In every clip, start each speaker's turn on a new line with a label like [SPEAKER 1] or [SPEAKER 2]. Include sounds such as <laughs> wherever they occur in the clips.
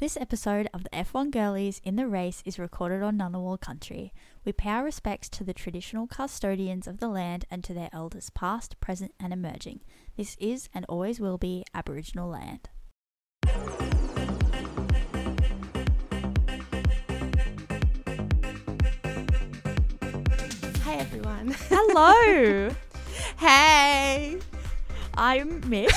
[SPEAKER 1] This episode of the F1 Girlies in the Race is recorded on Ngunnawal country. We pay our respects to the traditional custodians of the land and to their elders past, present, and emerging. This is and always will be Aboriginal land.
[SPEAKER 2] Hi everyone. <laughs>
[SPEAKER 1] Hello!
[SPEAKER 2] hey,
[SPEAKER 1] I'm Mick,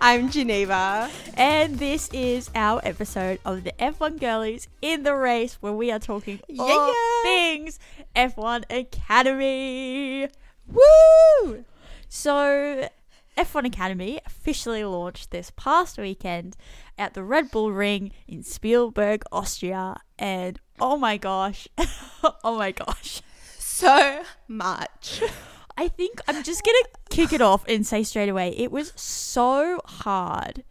[SPEAKER 2] I'm Geneva.
[SPEAKER 1] and this is our episode of the F1 Girlies in the Race where we are talking all
[SPEAKER 2] Yeah.
[SPEAKER 1] things F1 Academy.
[SPEAKER 2] Woo!
[SPEAKER 1] So, F1 Academy officially launched this past weekend at the Red Bull Ring in Spielberg, Austria. And oh my gosh, <laughs> oh my gosh.
[SPEAKER 2] So much.
[SPEAKER 1] I think I'm just going to kick it off and say straight away it was so hard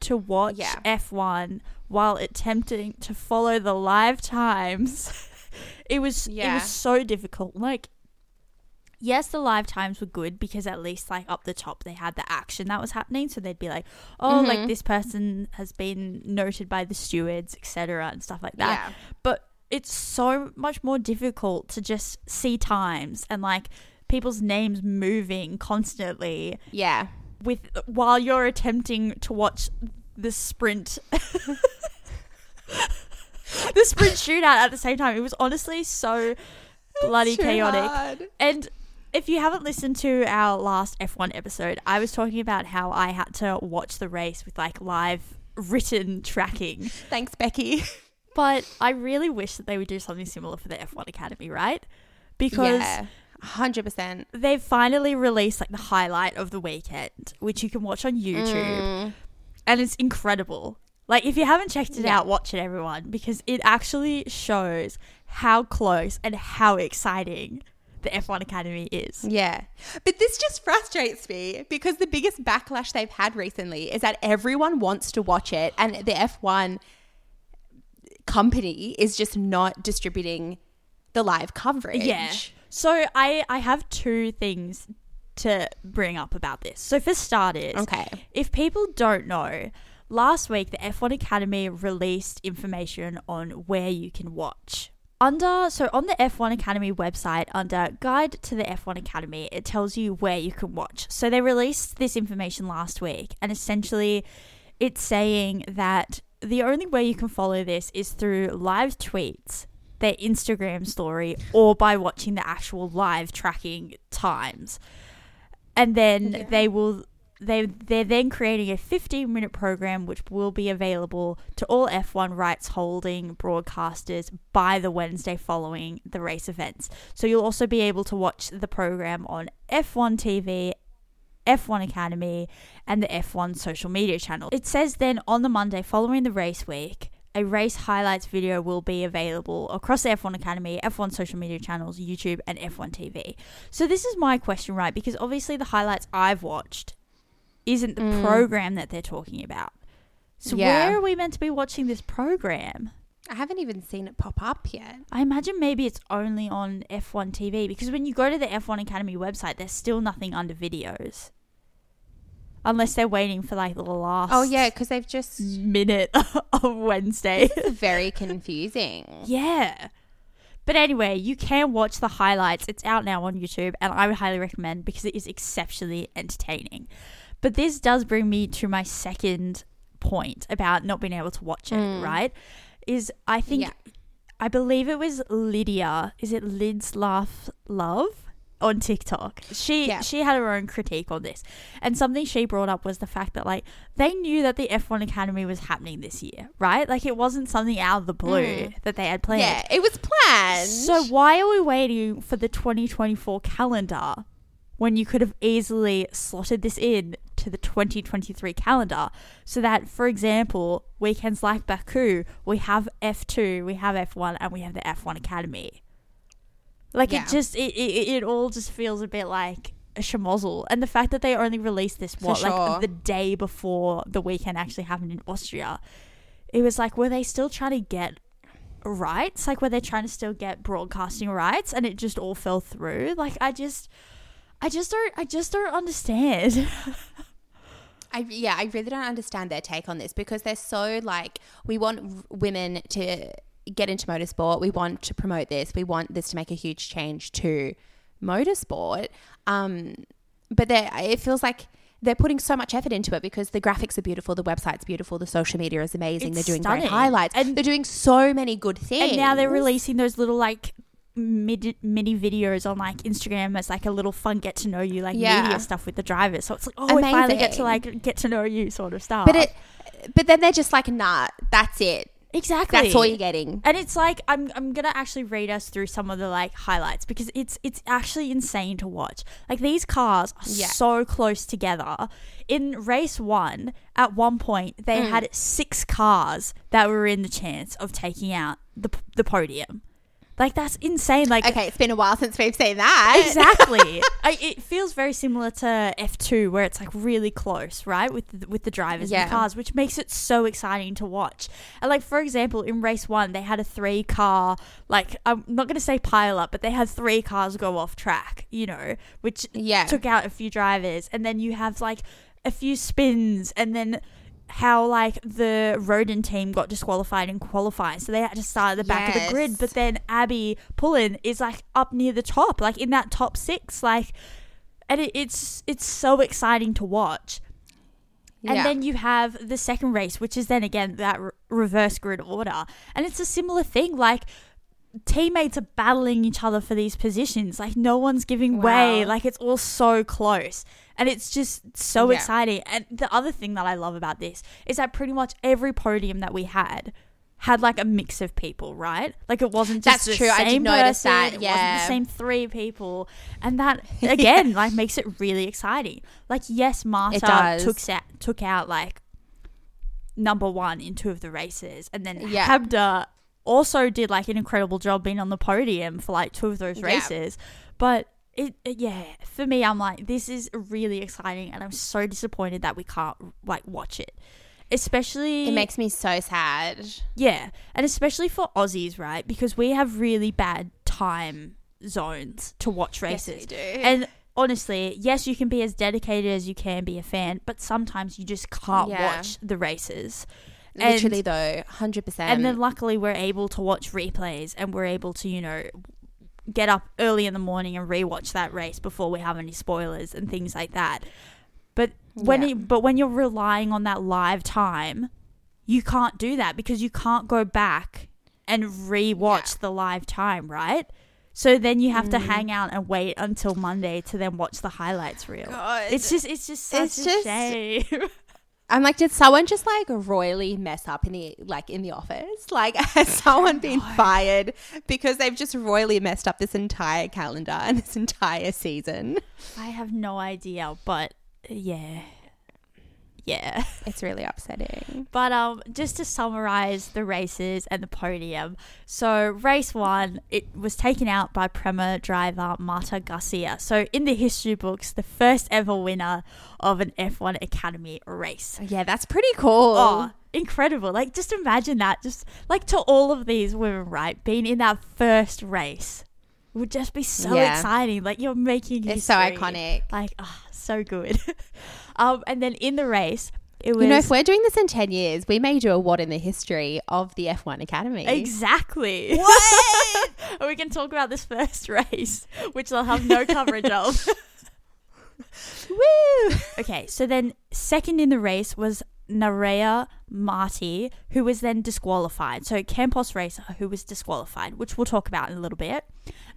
[SPEAKER 1] to watch
[SPEAKER 2] Yeah.
[SPEAKER 1] F1 while attempting to follow the live times. <laughs> it was it was so difficult. Like yes, the live times were good because at least like up the top they had the action that was happening so they'd be like, "Oh, like
[SPEAKER 2] Mhm.
[SPEAKER 1] this person has been noted by the stewards, etc." and stuff like that
[SPEAKER 2] Yeah.
[SPEAKER 1] but it's so much more difficult to just see times and like people's names moving constantly
[SPEAKER 2] Yeah.
[SPEAKER 1] with while you're attempting to watch the sprint <laughs> the sprint shootout at the same time it was honestly so bloody chaotic
[SPEAKER 2] hard.
[SPEAKER 1] and if you haven't listened to our last F1 episode, I was talking about how I had to watch the race with like live written tracking.
[SPEAKER 2] Thanks, Becky.
[SPEAKER 1] But I really wish that they would do something similar for the F1 Academy, right? Because
[SPEAKER 2] yeah. 100%.
[SPEAKER 1] they've finally released like the highlight of the weekend, which you can watch on YouTube,
[SPEAKER 2] Mm.
[SPEAKER 1] and it's incredible. Like if you haven't checked it
[SPEAKER 2] Yeah.
[SPEAKER 1] out, watch it everyone because it actually shows how close and how exciting the F1 Academy is.
[SPEAKER 2] Yeah. But this just frustrates me because the biggest backlash they've had recently is that everyone wants to watch it and the F1 company is just not distributing the live coverage.
[SPEAKER 1] Yeah. So I I have two things to bring up about this. So for starters,
[SPEAKER 2] Okay.
[SPEAKER 1] if people don't know, last week the F1 Academy released information on where you can watch. Under so on the F1 Academy website under guide to the F1 Academy it tells you where you can watch. So they released this information last week and essentially it's saying that the only way you can follow this is through live tweets, their Instagram story or by watching the actual live tracking times. And then
[SPEAKER 2] Yeah.
[SPEAKER 1] they will they they're then creating a 15 minute program which will be available to all F1 rights holding broadcasters by the Wednesday following the race events. So you'll also be able to watch the program on F1 TV, F1 Academy, and the F1 social media channel. It says then on the Monday following the race week, a race highlights video will be available across the F1 Academy, F1 social media channels, YouTube, and F1 TV. So this is my question, right? Because obviously the highlights I've watched isn't the
[SPEAKER 2] Mm.
[SPEAKER 1] program that they're talking about. So
[SPEAKER 2] Yeah.
[SPEAKER 1] where are we meant to be watching this program?
[SPEAKER 2] I haven't even seen it pop up yet.
[SPEAKER 1] I imagine maybe it's only on F1 TV because when you go to the F1 Academy website, there's still nothing under videos. Unless they're waiting for like the last
[SPEAKER 2] Oh yeah, because they've just
[SPEAKER 1] minute <laughs> of Wednesday.
[SPEAKER 2] very confusing. <laughs>
[SPEAKER 1] yeah. But anyway, you can watch the highlights. It's out now on YouTube, and I would highly recommend because it is exceptionally entertaining. But this does bring me to my second point about not being able to watch it,
[SPEAKER 2] Mm.
[SPEAKER 1] right? Is I think
[SPEAKER 2] Yeah.
[SPEAKER 1] I believe it was Lydia. Is it Lid's Laugh Love on TikTok? She
[SPEAKER 2] Yeah.
[SPEAKER 1] she had her own critique on this, and something she brought up was the fact that like they knew that the F1 Academy was happening this year, right? Like it wasn't something out of the blue
[SPEAKER 2] Mm.
[SPEAKER 1] that they had planned.
[SPEAKER 2] Yeah, it was planned.
[SPEAKER 1] So why are we waiting for the 2024 calendar when you could have easily slotted this in to the 2023 calendar so that for example weekends like Baku we have F2 we have F1 and we have the F1 Academy like
[SPEAKER 2] Yeah.
[SPEAKER 1] it just it, it, it all just feels a bit like a schmozzle. And the fact that they only released this what
[SPEAKER 2] sure.
[SPEAKER 1] like the day before the weekend actually happened in Austria it was like were they still trying to get rights? Like were they trying to still get broadcasting rights? And it just all fell through? Like i just i just don't i just don't understand. <laughs>
[SPEAKER 2] I yeah, I really don't understand their take on this because they're so like we want women to get into motorsport. We want to promote this. We want this to make a huge change to motorsport. Um, but it feels like they're putting so much effort into it because the graphics are beautiful, the website's beautiful, the social media is amazing.
[SPEAKER 1] It's
[SPEAKER 2] they're doing
[SPEAKER 1] stunning.
[SPEAKER 2] great highlights,
[SPEAKER 1] And-
[SPEAKER 2] they're doing so many good things.
[SPEAKER 1] And now they're releasing those little like mid, mini videos on like Instagram as like a little fun get to know you like
[SPEAKER 2] Yeah.
[SPEAKER 1] media stuff with the drivers. So it's like oh, we finally get to like get to know you sort of stuff.
[SPEAKER 2] But it, but then they're just like, nah, that's it.
[SPEAKER 1] Exactly
[SPEAKER 2] That's all you're getting.
[SPEAKER 1] And it's like I'm I'm gonna actually read us through some of the like highlights because it's it's actually insane to watch. Like these cars are
[SPEAKER 2] Yeah.
[SPEAKER 1] so close together. In race one, at one point they
[SPEAKER 2] Mm.
[SPEAKER 1] had six cars that were in the chance of taking out the the podium. Like that's insane. Like
[SPEAKER 2] Okay, it's been a while since we've seen that.
[SPEAKER 1] exactly. <laughs> I, it feels very similar to F two, where it's like really close, right, with the, with the drivers and the cars, which makes it so exciting to watch. And like for example, in race one, they had a three car, like I'm not going to say pile up, but they had three cars go off track, you know, which
[SPEAKER 2] Yeah.
[SPEAKER 1] took out a few drivers, and then you have like a few spins, and then. How like the Rodin team got disqualified in qualifying, so they had to start at the back of the grid. But then Abbi Pulling is like up near the top, like in that top six, like, and it, it's it's so exciting to watch. And
[SPEAKER 2] Yeah.
[SPEAKER 1] then you have the second race, which is then again that re- reverse grid order, and it's a similar thing. Like teammates are battling each other for these positions. Like no one's giving way. Like it's all so close, and it's just so
[SPEAKER 2] Yeah.
[SPEAKER 1] exciting. And the other thing that I love about this is that pretty much every podium that we had had like a mix of people, right? Like it wasn't just
[SPEAKER 2] That's
[SPEAKER 1] the
[SPEAKER 2] true. I did
[SPEAKER 1] same
[SPEAKER 2] notice
[SPEAKER 1] person,
[SPEAKER 2] that,
[SPEAKER 1] It wasn't
[SPEAKER 2] yeah.
[SPEAKER 1] the same three people, and that again like makes it really exciting. Like yes, Marta took sa- took out like number one in two of the races, and then
[SPEAKER 2] Yeah.
[SPEAKER 1] Hamda also did like an incredible job being on the podium for like two of those
[SPEAKER 2] Yeah.
[SPEAKER 1] races. But it, it- yeah, for me, I'm like this is really exciting, and I'm so disappointed that we can't like watch it, especially
[SPEAKER 2] It makes me so sad.
[SPEAKER 1] yeah, and especially for Aussies, right? Because we have really bad time zones to watch
[SPEAKER 2] Yes,
[SPEAKER 1] races.
[SPEAKER 2] we do.
[SPEAKER 1] And honestly, yes, you can be as dedicated as you can be a fan, but sometimes you just can't
[SPEAKER 2] Yeah.
[SPEAKER 1] watch the races. And-
[SPEAKER 2] Literally, though, hundred percent.
[SPEAKER 1] And then luckily we're able to watch replays and we're able to, you know, get up early in the morning and rewatch that race before we have any spoilers and things like that. But when
[SPEAKER 2] Yeah.
[SPEAKER 1] it, but when you're relying on that live time, you can't do that because you can't go back and rewatch
[SPEAKER 2] Yeah.
[SPEAKER 1] the live time, right? So then you have to
[SPEAKER 2] Mm.
[SPEAKER 1] hang out and wait until Monday to then watch the highlights reel.
[SPEAKER 2] God.
[SPEAKER 1] It's just it's just such
[SPEAKER 2] It's
[SPEAKER 1] a
[SPEAKER 2] just-
[SPEAKER 1] shame. <laughs>
[SPEAKER 2] I'm like, did someone just like royally mess up in the like in the office? Like, <laughs> has someone been fired because they've just royally messed up this entire calendar and this entire season?
[SPEAKER 1] I have no idea, but yeah. Yeah. <laughs>
[SPEAKER 2] It's really upsetting.
[SPEAKER 1] But um just to summarize the races and the podium. So race 1, it was taken out by Prema driver Marta Garcia. So in the history books, the first ever winner of an F1 Academy race.
[SPEAKER 2] Yeah, that's pretty cool.
[SPEAKER 1] Oh, incredible. Like, just imagine that. Just like to all of these women, right? Being in that first race would just be so
[SPEAKER 2] Yeah.
[SPEAKER 1] exciting. Like, you're making
[SPEAKER 2] It's so iconic.
[SPEAKER 1] Like, oh, so good. <laughs> um, and then in the race, it was.
[SPEAKER 2] You know, if we're doing this in 10 years, we may do a what in the history of the F1 Academy.
[SPEAKER 1] Exactly. <laughs>
[SPEAKER 2] What?
[SPEAKER 1] and <laughs> we can talk about this first race, which they'll have no coverage of.
[SPEAKER 2] Woo!
[SPEAKER 1] Okay, so then second in the race was Nerea Marti, who was then disqualified. So Campos Racer, who was disqualified, which we'll talk about in a little bit.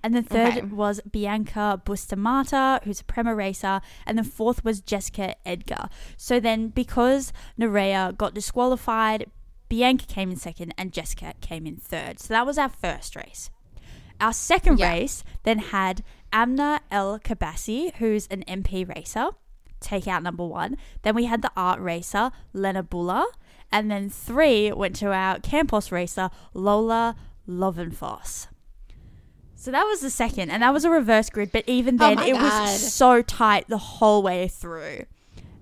[SPEAKER 1] And then third
[SPEAKER 2] Okay.
[SPEAKER 1] was Bianca Bustamante, who's a Prema racer. And then fourth was Jessica Edgar. So then because Nerea got disqualified, Bianca came in second and Jessica came in third. So that was our first race. Our second
[SPEAKER 2] Yeah.
[SPEAKER 1] race then had Amna Al Qubaisi, who's an MP racer, take out number one. Then we had the art racer, Lena Bühler. And then three went to our Campos racer, Lola Lovinfosse. So that was the second, and that was a reverse grid, but even
[SPEAKER 2] Oh
[SPEAKER 1] then
[SPEAKER 2] my
[SPEAKER 1] it
[SPEAKER 2] God.
[SPEAKER 1] was so tight the whole way through.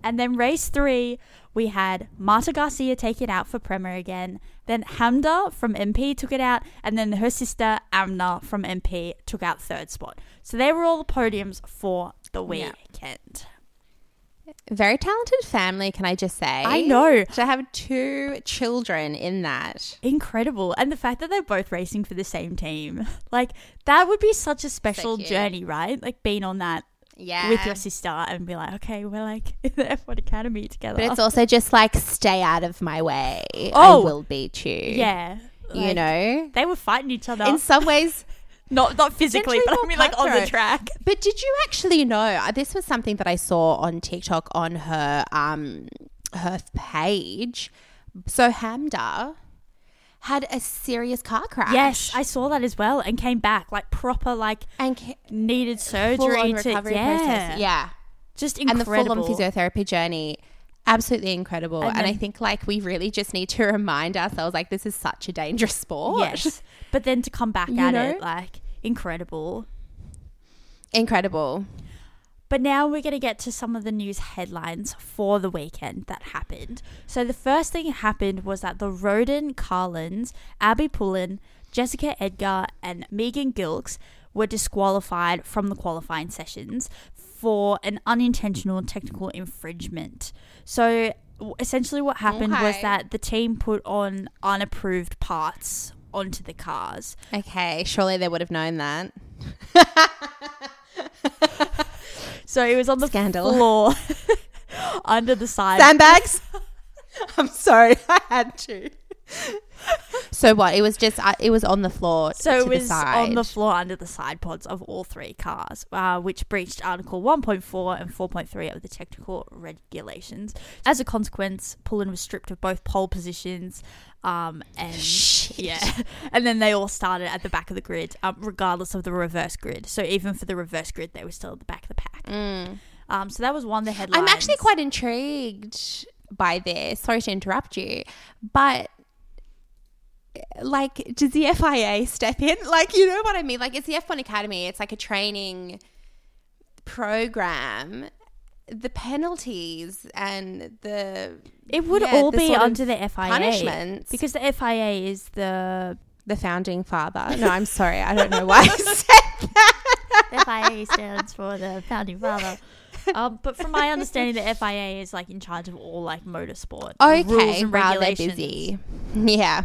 [SPEAKER 1] And then race three, we had Marta Garcia take it out for Prema again. Then Hamda from MP took it out, and then her sister Amna from MP took out third spot. So they were all the podiums for the
[SPEAKER 2] Yeah. Very talented family, can I just say?
[SPEAKER 1] I know.
[SPEAKER 2] To have two children in that.
[SPEAKER 1] Incredible. And the fact that they're both racing for the same team. <laughs> Like, that would be such a special
[SPEAKER 2] cute.
[SPEAKER 1] journey, right? Like, being on that
[SPEAKER 2] Yeah.
[SPEAKER 1] with your sister and be like, okay, we're like <laughs> in the F1 Academy together.
[SPEAKER 2] but it's also just like, stay out of my way.
[SPEAKER 1] Oh.
[SPEAKER 2] I will beat you.
[SPEAKER 1] yeah.
[SPEAKER 2] You know?
[SPEAKER 1] They were fighting each other.
[SPEAKER 2] In some ways, <laughs>
[SPEAKER 1] not not physically, but I mean like on the track.
[SPEAKER 2] But did you actually know? uh, This was something that I saw on TikTok on her um her page. So Hamda had a serious car crash.
[SPEAKER 1] Yes, I saw that as well and came back like proper like
[SPEAKER 2] and ca-
[SPEAKER 1] needed surgery to
[SPEAKER 2] recovery
[SPEAKER 1] yeah,
[SPEAKER 2] process. Yeah,
[SPEAKER 1] just
[SPEAKER 2] and the full on physiotherapy journey. Absolutely incredible.
[SPEAKER 1] And
[SPEAKER 2] And, I think like we really just need to <laughs> remind ourselves like this is such a dangerous sport.
[SPEAKER 1] Yes, <laughs> but then to come back
[SPEAKER 2] You
[SPEAKER 1] at
[SPEAKER 2] know?
[SPEAKER 1] it like incredible.
[SPEAKER 2] Incredible.
[SPEAKER 1] But now we're going to get to some of the news headlines for the weekend that happened. So the first thing that happened was that the Rodin Carlins, Abbi Pulling, Jessica Edgar, and Megan Gilkes were disqualified from the qualifying sessions for an unintentional technical infringement. So essentially what happened was that the team put on unapproved parts onto the cars.
[SPEAKER 2] Okay, surely they would have known that. <laughs>
[SPEAKER 1] So it was on the
[SPEAKER 2] Scandal.
[SPEAKER 1] floor <laughs> under the side
[SPEAKER 2] Sandbags. <laughs> I'm sorry, I had to. So what? It was just uh, it was on the floor.
[SPEAKER 1] So it was on the floor under the side pods of all three cars, uh, which breached Article 1.4 and 4.3 of the technical regulations. As a consequence, Pulling was stripped of both pole positions, um, and
[SPEAKER 2] Shit.
[SPEAKER 1] yeah, <laughs> and then they all started at the back of the grid, um, regardless of the reverse grid. So even for the reverse grid, they were still at the back of the pack.
[SPEAKER 2] Mm.
[SPEAKER 1] Um, so that was one of the headlines.
[SPEAKER 2] I'm actually quite intrigued by this. Sorry to interrupt you, but like, does the FIA step in? <laughs> Like, you know what I mean? Like, it's the F1 Academy. It's like a training program. The penalties and the
[SPEAKER 1] It would
[SPEAKER 2] yeah,
[SPEAKER 1] all
[SPEAKER 2] the
[SPEAKER 1] be under the FIA
[SPEAKER 2] punishments.
[SPEAKER 1] because the FIA is the
[SPEAKER 2] the founding father. <laughs> No, I'm sorry. I don't know why I said that.
[SPEAKER 1] FIA stands for the founding father. Um, but from my understanding, the FIA is like in charge of all like motorsport rules
[SPEAKER 2] Okay,
[SPEAKER 1] and regulations.
[SPEAKER 2] busy. Yeah.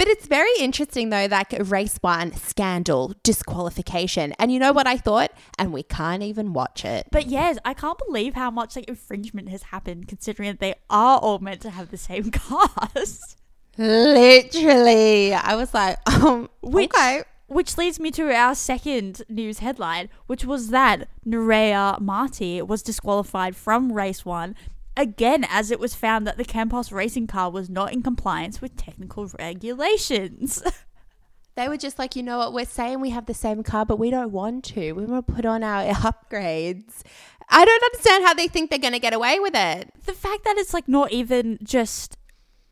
[SPEAKER 2] But it's very interesting though, like race one, scandal, disqualification. And you know what I thought? And we can't even watch it.
[SPEAKER 1] But yes, I can't believe how much like infringement has happened, considering that they are all meant to have the same <laughs> cars.
[SPEAKER 2] Literally. I was like, <laughs> um,
[SPEAKER 1] Which-
[SPEAKER 2] okay.
[SPEAKER 1] Which leads me to our second news headline, which was that Nerea Marti was disqualified from race one again as it was found that the Campos racing car was not in compliance with technical regulations. <laughs>
[SPEAKER 2] They were just like, you know what? We're saying we have the same car, but we don't want to. We want to put on our <laughs> upgrades. I don't understand how they think they're going to get away with it.
[SPEAKER 1] the fact that it's like not even just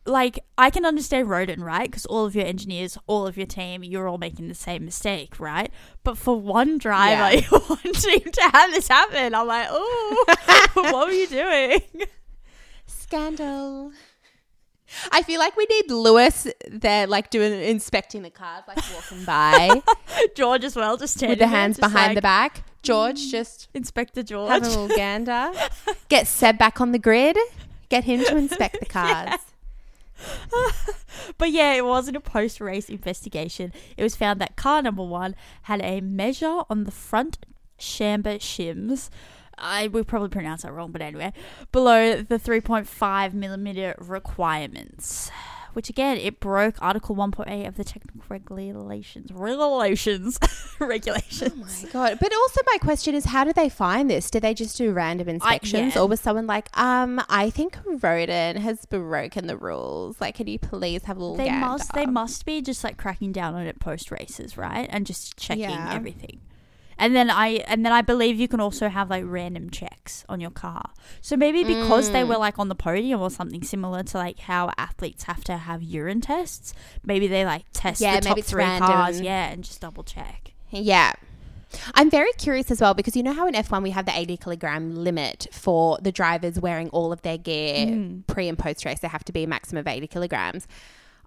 [SPEAKER 1] like I can understand Rodin, right? Because all of your engineers, all of your team, you're all making the same mistake, right? But for one driver,
[SPEAKER 2] Yeah.
[SPEAKER 1] you want him to have this happen. I'm like, oh, <laughs> what were you doing?
[SPEAKER 2] Scandal. I feel like we need Lewis there, like doing inspecting the cars, like walking by <laughs>
[SPEAKER 1] George as well, just standing
[SPEAKER 2] with the hands
[SPEAKER 1] just
[SPEAKER 2] behind
[SPEAKER 1] like,
[SPEAKER 2] the back. George mm, just
[SPEAKER 1] Inspector George.
[SPEAKER 2] have a little gander. <laughs> Get Seb back on the grid. Get him to inspect the cars. <laughs>
[SPEAKER 1] but yeah, it wasn't a post race investigation. It was found that car number one had a measure on the front camber shims. I will probably pronounce that wrong, but anyway, below the 3.5 millimeter requirements, which again it broke Article 1.8 of the technical regulations. Regulations, <laughs> regulations.
[SPEAKER 2] Oh my god! But also, my question is, how do they find this? Do they just do random inspections,
[SPEAKER 1] yeah.
[SPEAKER 2] or was someone like, um, I think Rodin has broken the rules. Like, can you please have a little?
[SPEAKER 1] they must they must be just like cracking down on it post races right and just checking
[SPEAKER 2] Yeah.
[SPEAKER 1] everything and then i and then i believe you can also have like random checks on your car so maybe because they
[SPEAKER 2] Mm.
[SPEAKER 1] were like on the podium or something similar to like how athletes have to have urine tests maybe they like test
[SPEAKER 2] Yeah,
[SPEAKER 1] the top three cars yeah and just double check
[SPEAKER 2] Yeah. I'm very curious as well because you know how in F1 we have the 80 kilogram limit for the drivers wearing all of their gear
[SPEAKER 1] Mm.
[SPEAKER 2] pre and post race. They have to be a maximum of 80 kilograms.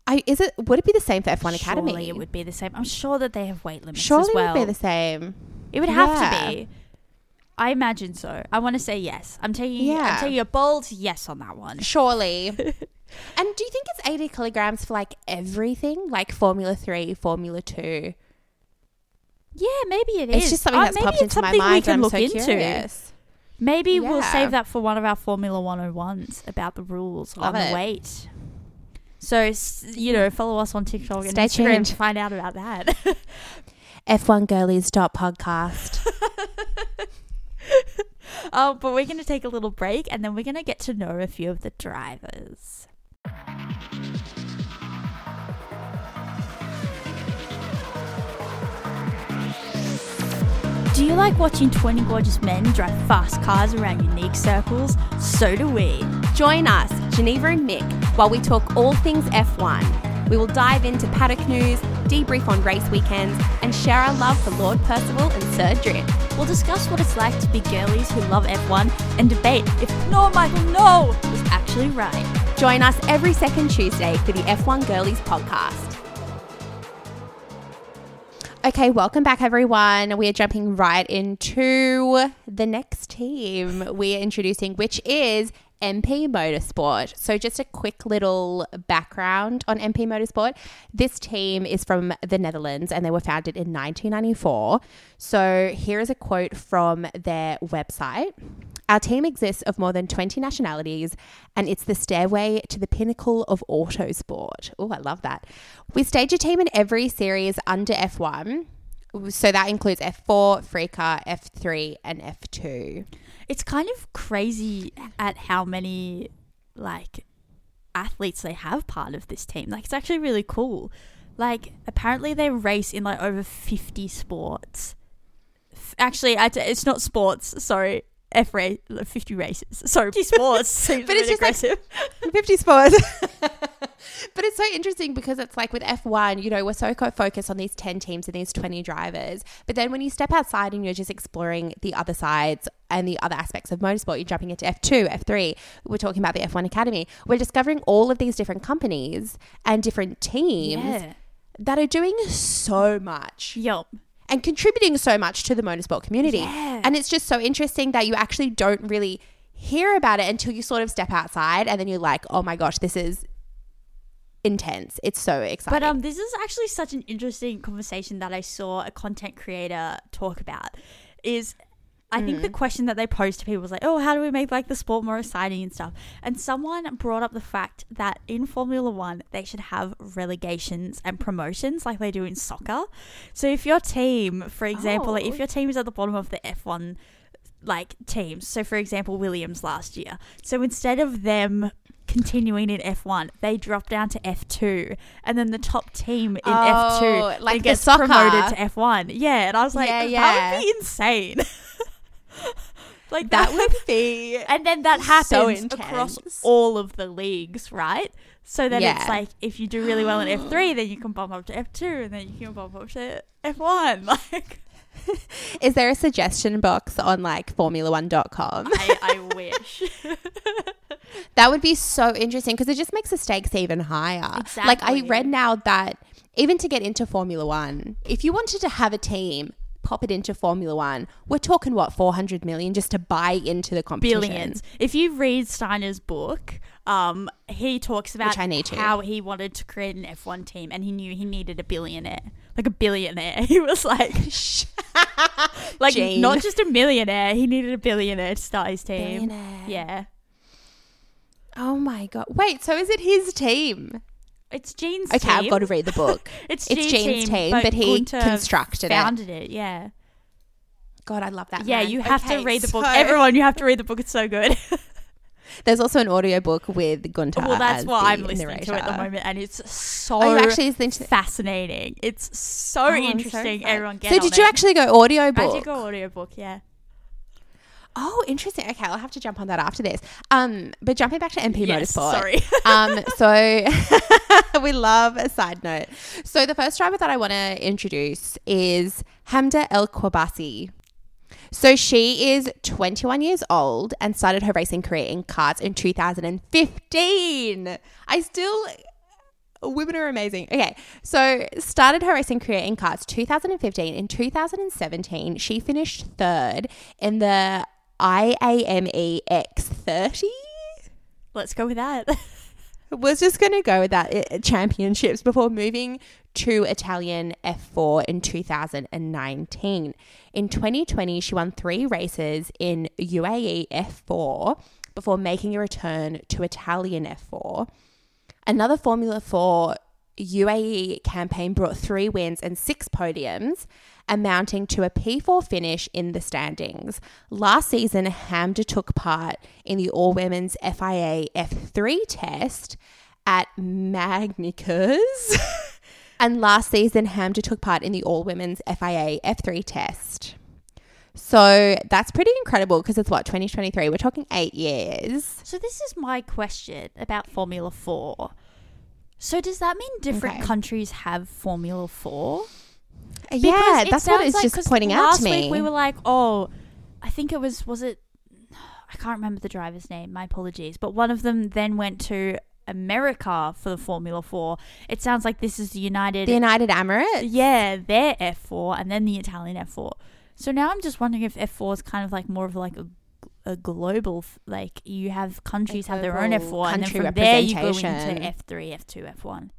[SPEAKER 2] I is it would it be the same for F1 Academy?
[SPEAKER 1] Surely it would be the same i'm sure that they have weight limits
[SPEAKER 2] Surely
[SPEAKER 1] as well Surely
[SPEAKER 2] it would be the same.
[SPEAKER 1] it would have
[SPEAKER 2] Yeah.
[SPEAKER 1] to be I imagine so. I want to say yes. I'm taking.
[SPEAKER 2] Yeah.
[SPEAKER 1] I'm taking a bold yes on that one.
[SPEAKER 2] Surely. <laughs> and do you think it's 80 kilograms for like everything? Like Formula 3, Formula 2?
[SPEAKER 1] Yeah, maybe it is.
[SPEAKER 2] It's just something that's popped into my mind.
[SPEAKER 1] We can look
[SPEAKER 2] so
[SPEAKER 1] into.
[SPEAKER 2] curious.
[SPEAKER 1] Maybe we'll save that for one of our Formula 101s about the rules
[SPEAKER 2] Love
[SPEAKER 1] on
[SPEAKER 2] it.
[SPEAKER 1] the weight. So, you know, mm-hmm. follow us on TikTok and
[SPEAKER 2] Stay
[SPEAKER 1] Instagram
[SPEAKER 2] tuned.
[SPEAKER 1] to find out about that. <laughs>
[SPEAKER 2] F1 Girlies dot podcast. <laughs>
[SPEAKER 1] oh, but we're going to take a little break and then we're going to get to know a few of the drivers. Do you like watching 20 gorgeous men drive fast cars around unique circles? So do we.
[SPEAKER 2] Join us, Geneva and Mick, while we talk all things F1. We will dive into paddock news, debrief on race weekends, and share our love for Lord Percival and Sir Drift.
[SPEAKER 1] We'll discuss what it's like to be girlies who love F1 and debate if No Michael No was actually right.
[SPEAKER 2] Join us every second Tuesday for the F1 Girlies podcast. Okay, welcome back, everyone. We are jumping right into the next team we are introducing, which is MP Motorsport. So, just a quick little background on MP Motorsport. This team is from the Netherlands and they were founded in 1994. So, here is a quote from their website. Our team exists of more than 20 nationalities, and it's the stairway to the pinnacle of autosport. Oh, I love that. We stage a team in every series under F1. So that includes F4, FRECA, F3, and F2.
[SPEAKER 1] It's kind of crazy at how many like athletes they have part of this team. Like it's actually really cool. Like apparently they race in like over 50 sports. F- Actually, it's not sports, sorry. F race, 50 races. <laughs> Sorry, 50 sports. <laughs> seems
[SPEAKER 2] But it's just like-
[SPEAKER 1] aggressive. <laughs>
[SPEAKER 2] 50 sports. but it's so interesting because it's like with F1, you know, we're so focused on these 10 teams and these 20 drivers. But then when you step outside and you're just exploring the other sides and the other aspects of motorsport, you're jumping into F2, F3. We're talking about the F1 Academy. We're discovering all of these different companies and different teams
[SPEAKER 1] yeah.
[SPEAKER 2] that are doing so much
[SPEAKER 1] Yup.
[SPEAKER 2] And contributing so much to the motorsport community.
[SPEAKER 1] Yeah.
[SPEAKER 2] And it's just so interesting that you actually don't really hear about it until you sort of step outside and then you're like, oh my gosh, this is intense. It's so exciting.
[SPEAKER 1] But um, this is actually such an interesting conversation that I saw a content creator talk about. Is I think the
[SPEAKER 2] Mm.
[SPEAKER 1] question that they posed to people was like, "Oh, how do we make like the sport more exciting and stuff?" And someone brought up the fact that in Formula One they should have relegations and promotions like they do in soccer. So if your team, for example, like
[SPEAKER 2] Oh.
[SPEAKER 1] if your team is at the bottom of the F one like teams. So for example, Williams last year. So instead of them continuing in F1, they drop down to F2 and then the top team in
[SPEAKER 2] Oh,
[SPEAKER 1] F2
[SPEAKER 2] like the
[SPEAKER 1] gets
[SPEAKER 2] soccer.
[SPEAKER 1] promoted to F1. Yeah, and I was like
[SPEAKER 2] Yeah,
[SPEAKER 1] that
[SPEAKER 2] yeah.
[SPEAKER 1] would be insane. <laughs> <laughs> like
[SPEAKER 2] that would <laughs> be
[SPEAKER 1] and then that happens
[SPEAKER 2] so
[SPEAKER 1] across all of the leagues, right? So then
[SPEAKER 2] Yeah.
[SPEAKER 1] it's like if you do really well in F3, then you can bump up to F2 and then you can bump up to F1. <laughs> Like
[SPEAKER 2] Is there a suggestion box on like Formula1.com?
[SPEAKER 1] I, I wish.
[SPEAKER 2] That would be so interesting because it just makes the stakes even higher. Like I read now that even to get into Formula One, if you wanted to have a team, pop it into Formula One, we're talking what, 400 million just to buy into the competition.
[SPEAKER 1] billions. If you read Steiner's book, um, he talks about
[SPEAKER 2] I need to.
[SPEAKER 1] how he wanted to create an F1 team and he knew he needed a billionaire. Like a billionaire. <laughs> He was like, <laughs> <laughs> like
[SPEAKER 2] Gene.
[SPEAKER 1] not just a millionaire, he needed a billionaire to start his team.
[SPEAKER 2] Billionaire.
[SPEAKER 1] Yeah.
[SPEAKER 2] Oh my God. Wait, so is it his team?
[SPEAKER 1] It's Gene's
[SPEAKER 2] Okay,
[SPEAKER 1] team.
[SPEAKER 2] I've got to read the book. <laughs>
[SPEAKER 1] It's,
[SPEAKER 2] it's
[SPEAKER 1] Gene's
[SPEAKER 2] Gene's team, but he
[SPEAKER 1] Gunter
[SPEAKER 2] constructed it.
[SPEAKER 1] founded it. Yeah.
[SPEAKER 2] God, I love that.
[SPEAKER 1] Yeah,
[SPEAKER 2] man.
[SPEAKER 1] you have
[SPEAKER 2] Okay,
[SPEAKER 1] to read the book.
[SPEAKER 2] so-
[SPEAKER 1] Everyone, you have to read the book. It's so good. <laughs>
[SPEAKER 2] There's also an audiobook with Gunter.
[SPEAKER 1] well, that's what
[SPEAKER 2] the
[SPEAKER 1] I'm listening to at the moment, and it's so
[SPEAKER 2] Oh, actually
[SPEAKER 1] fascinating. It's so
[SPEAKER 2] Oh, so
[SPEAKER 1] interesting.
[SPEAKER 2] excited.
[SPEAKER 1] Everyone get
[SPEAKER 2] So did you
[SPEAKER 1] it.
[SPEAKER 2] actually go audiobook?
[SPEAKER 1] I did go audiobook, yeah.
[SPEAKER 2] Oh, interesting. Okay, I'll have to jump on that after this. Um, but jumping back to MP
[SPEAKER 1] Yes,
[SPEAKER 2] Motorsport.
[SPEAKER 1] sorry. <laughs>
[SPEAKER 2] um, so <laughs> we love a side note. So the first driver that I want to introduce is Hamda Al Qubaisi. So she is 21 years old and started her racing career in karts in 2015. I still Women are amazing. Okay, so started her racing career in karts 2015. In 2017, she finished third in the IAME X30.
[SPEAKER 1] Let's go with that. <laughs>
[SPEAKER 2] Was just going to go with that uh, championships before moving to Italian F4 in 2019. In 2020, she won three races in UAE F4 before making a return to Italian F4. Another Formula 4 UAE campaign brought three wins and six podiums, amounting to a P4 finish in the standings. Last season, Hamda took part in the all women's FIA F3 test at Magny-Cours. <laughs> and last season, Hamda took part in the all women's FIA F3 test. So that's pretty incredible because it's what, 2023? We're talking eight years.
[SPEAKER 1] So this is my question about Formula 4. So does that mean different
[SPEAKER 2] Okay.
[SPEAKER 1] countries have Formula 4?
[SPEAKER 2] Yeah, that's what it's
[SPEAKER 1] like-
[SPEAKER 2] just pointing out
[SPEAKER 1] last
[SPEAKER 2] to me.
[SPEAKER 1] Week we were like, oh, I think it was was it? <sighs> I can't remember the driver's name. My apologies. But one of them then went to America for the Formula Four. It sounds like this is the United.
[SPEAKER 2] the United Emirates?
[SPEAKER 1] yeah, their F four and then the Italian F four. So now I'm just wondering if F four is kind of like more of like a a global like you have countries have their own F four and then from there you go into F three, F two, F one.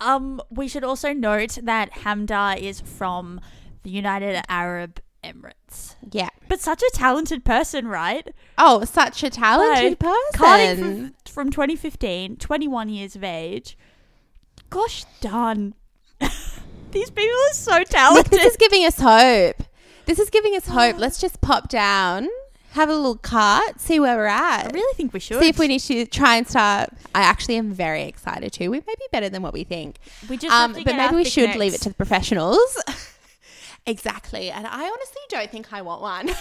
[SPEAKER 1] Um, we should also note that Hamda is from the United Arab Emirates.
[SPEAKER 2] Yeah.
[SPEAKER 1] But such a talented person, right?
[SPEAKER 2] Oh, such a talented person.
[SPEAKER 1] from, from 2015, 21 years of age. Gosh darn. <laughs> These people are so talented.
[SPEAKER 2] this is giving us hope. This is giving us hope. <gasps> Let's just pop down, have a little cart, see where we're at.
[SPEAKER 1] I really think we should.
[SPEAKER 2] See if we need to try and start. I actually am very excited too. We may be better than what we think.
[SPEAKER 1] We just
[SPEAKER 2] Um, but maybe we should leave it to the professionals. <laughs> exactly. And I honestly don't think I want one. <laughs>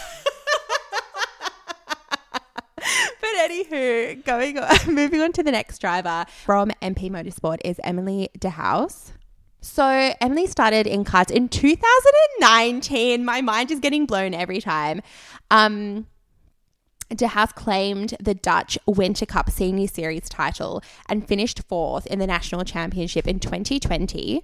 [SPEAKER 2] but anywho, going on, <laughs> moving on to the next driver from MP Motorsport is Emily de Heus. So Emily started in karts in 2019. My mind is getting blown every time. Um, de Heus claimed the Dutch Winter Cup Senior Series title and finished fourth in the National Championship in 2020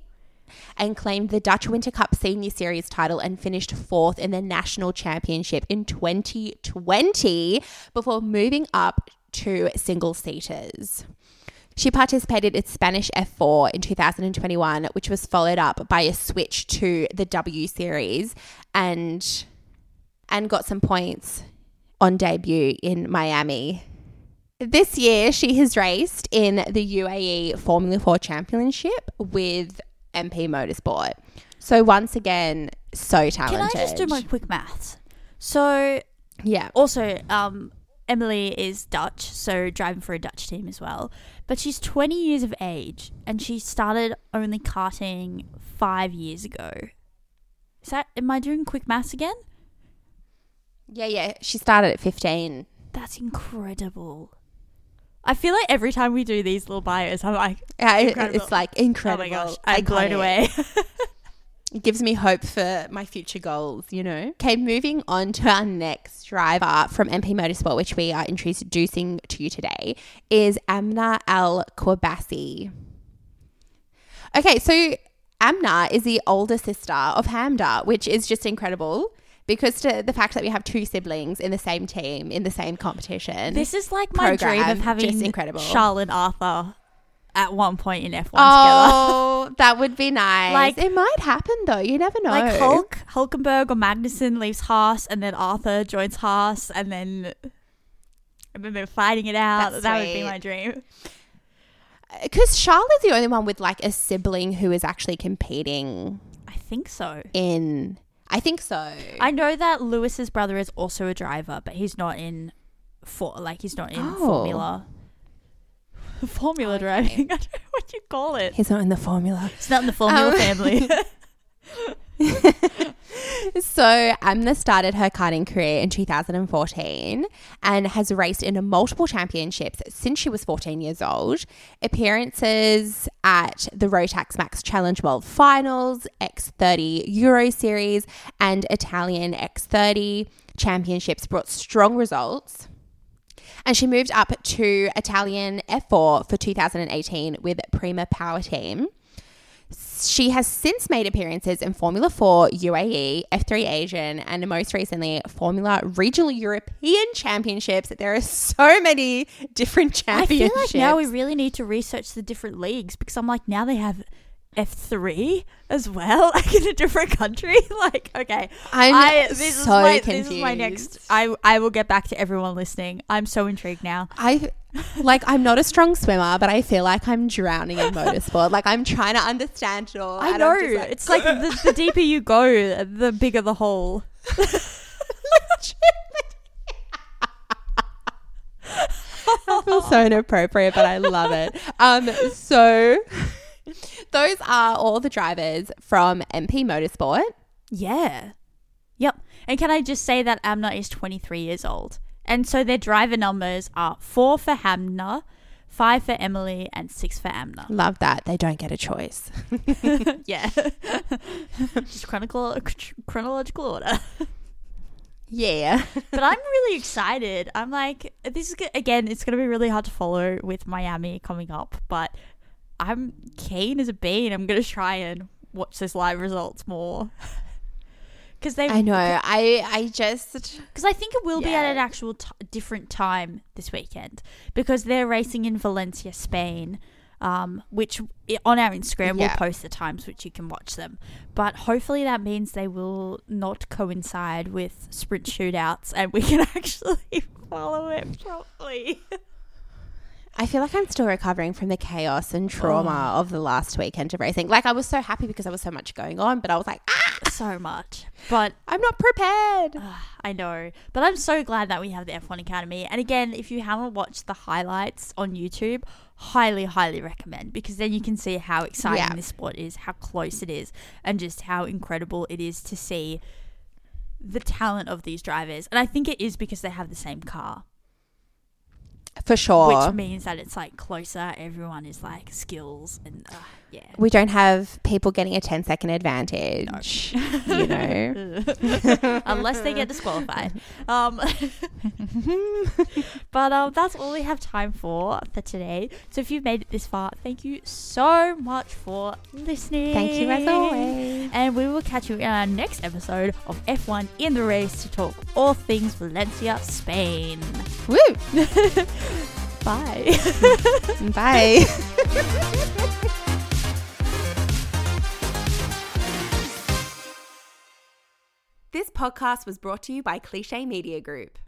[SPEAKER 2] and claimed the Dutch Winter Cup Senior Series title and finished fourth in the National Championship in 2020 before moving up to single seaters. She participated in Spanish F4 in 2021, which was followed up by a switch to the W Series and and got some points on debut in Miami. This year, she has raced in the UAE Formula 4 Championship with MP Motorsport. So, once again, so talented. Can.
[SPEAKER 1] I just do my quick maths? So
[SPEAKER 2] Yeah.
[SPEAKER 1] also, um, Emily is Dutch, so driving for a Dutch team as well. But she's 20 years of age, and she started only karting five years ago. Is that? Am I doing quick maths again?
[SPEAKER 2] Yeah, yeah. She started at 15.
[SPEAKER 1] That's incredible. I feel like every time we do these little bios, I'm like,
[SPEAKER 2] Yeah,
[SPEAKER 1] Incredible.
[SPEAKER 2] it's like incredible.
[SPEAKER 1] oh my gosh, I'm blown away. <laughs> <laughs>
[SPEAKER 2] It gives me hope for my future goals, you know? Okay, moving on to our next driver from MP Motorsport, which we are introducing to you today, is Amna Al Qubaisi. Okay, so Amna is the older sister of Hamda, which is just incredible because to the fact that we have two siblings in the same team, in the same competition.
[SPEAKER 1] this is like my dream of having
[SPEAKER 2] incredible.
[SPEAKER 1] Charlotte Arthur at one point in F1 together.
[SPEAKER 2] Oh, <laughs> that would be nice.
[SPEAKER 1] Like-
[SPEAKER 2] it might happen though. You never know.
[SPEAKER 1] Like Hulk, Hulkenberg or Magnussen leaves Haas, and then Arthur joins Haas, and then and then they're fighting it out.
[SPEAKER 2] That's
[SPEAKER 1] that would be my dream.
[SPEAKER 2] Uh, because Charlotte's the only one with like a sibling who is actually competing
[SPEAKER 1] I think so.
[SPEAKER 2] in. I think so.
[SPEAKER 1] I know that Lewis's brother is also a driver, but he's not in for like he's not in
[SPEAKER 2] Oh.
[SPEAKER 1] Formula. <laughs> Formula driving. <laughs> I don't know what you call it.
[SPEAKER 2] He's not in the formula.
[SPEAKER 1] He's not in the Formula
[SPEAKER 2] Um,
[SPEAKER 1] family. <laughs>
[SPEAKER 2] So Amna started her karting career in 2014 and has raced in multiple championships since she was 14 years old. Appearances at the Rotax Max Challenge World Finals, X30 Euro Series, and Italian X30 championships brought strong results. And she moved up to Italian F4 for 2018 with Prema Power Team. She has since made appearances in Formula 4 UAE, F3 Asian, and most recently Formula Regional European Championships. There are so many different championships.
[SPEAKER 1] I feel like now we really need to research the different leagues because I'm like, now they have F3 as well, <laughs> like in a different country. <laughs> like, okay.
[SPEAKER 2] I'm
[SPEAKER 1] I, this, is
[SPEAKER 2] so
[SPEAKER 1] my,
[SPEAKER 2] confused.
[SPEAKER 1] this is my next. I, I will get back to everyone listening. I'm so intrigued now.
[SPEAKER 2] I like I'm not a strong swimmer, but I feel like I'm drowning in motorsport. Like I'm trying to understand it all.
[SPEAKER 1] I know.
[SPEAKER 2] Like,
[SPEAKER 1] it's like the, the deeper you go, the bigger the hole. <laughs>
[SPEAKER 2] I feel so inappropriate, but I love it. Um, so <laughs> those are all the drivers from MP Motorsport.
[SPEAKER 1] Yeah. Yep. And can I just say that Amna is 23 years old? And so their driver numbers are four for Hamna, five for Emily, and six for Amna.
[SPEAKER 2] Love that. They don't get a choice. <laughs> <laughs>
[SPEAKER 1] yeah. just chronicle, chronological order.
[SPEAKER 2] Yeah.
[SPEAKER 1] but I'm really excited. I'm like, this is, again, it's going to be really hard to follow with Miami coming up, but I'm keen as a bean. I'm going to try and watch those live results more. <laughs> Because they
[SPEAKER 2] I know. I I just
[SPEAKER 1] Because I think it will be at an actual t- different time this weekend because they're racing in Valencia, Spain, um, which on our Instagram we'll post the times which you can watch them. But hopefully that means they will not coincide with sprint shootouts and we can <laughs> actually follow it properly. <laughs>
[SPEAKER 2] I feel like I'm still recovering from the chaos and trauma of the last weekend of racing. Like I was so happy because there was so much going on, but I was like, ah,
[SPEAKER 1] so much. But
[SPEAKER 2] I'm not prepared.
[SPEAKER 1] I know. But I'm so glad that we have the F1 Academy. And again, if you haven't watched the highlights on YouTube, highly, highly recommend because then you can see how exciting
[SPEAKER 2] Yeah.
[SPEAKER 1] this sport is, how close it is, and just how incredible it is to see the talent of these drivers. And I think it is because they have the same car,
[SPEAKER 2] For sure.
[SPEAKER 1] which means that it's like closer. Everyone is like skills and uh, yeah.
[SPEAKER 2] we don't have people getting a 10 second advantage. <laughs> You know? <laughs>
[SPEAKER 1] unless they get disqualified. Um, <laughs> but um, that's all we have time for for today. So if you've made it this far, thank you so much for listening.
[SPEAKER 2] Thank you as always.
[SPEAKER 1] And we will catch you in our next episode of F1 in the race to talk all things Valencia, Spain.
[SPEAKER 2] Woo!
[SPEAKER 1] Bye.
[SPEAKER 2] Bye.
[SPEAKER 3] This podcast was brought to you by Cliche Media Group.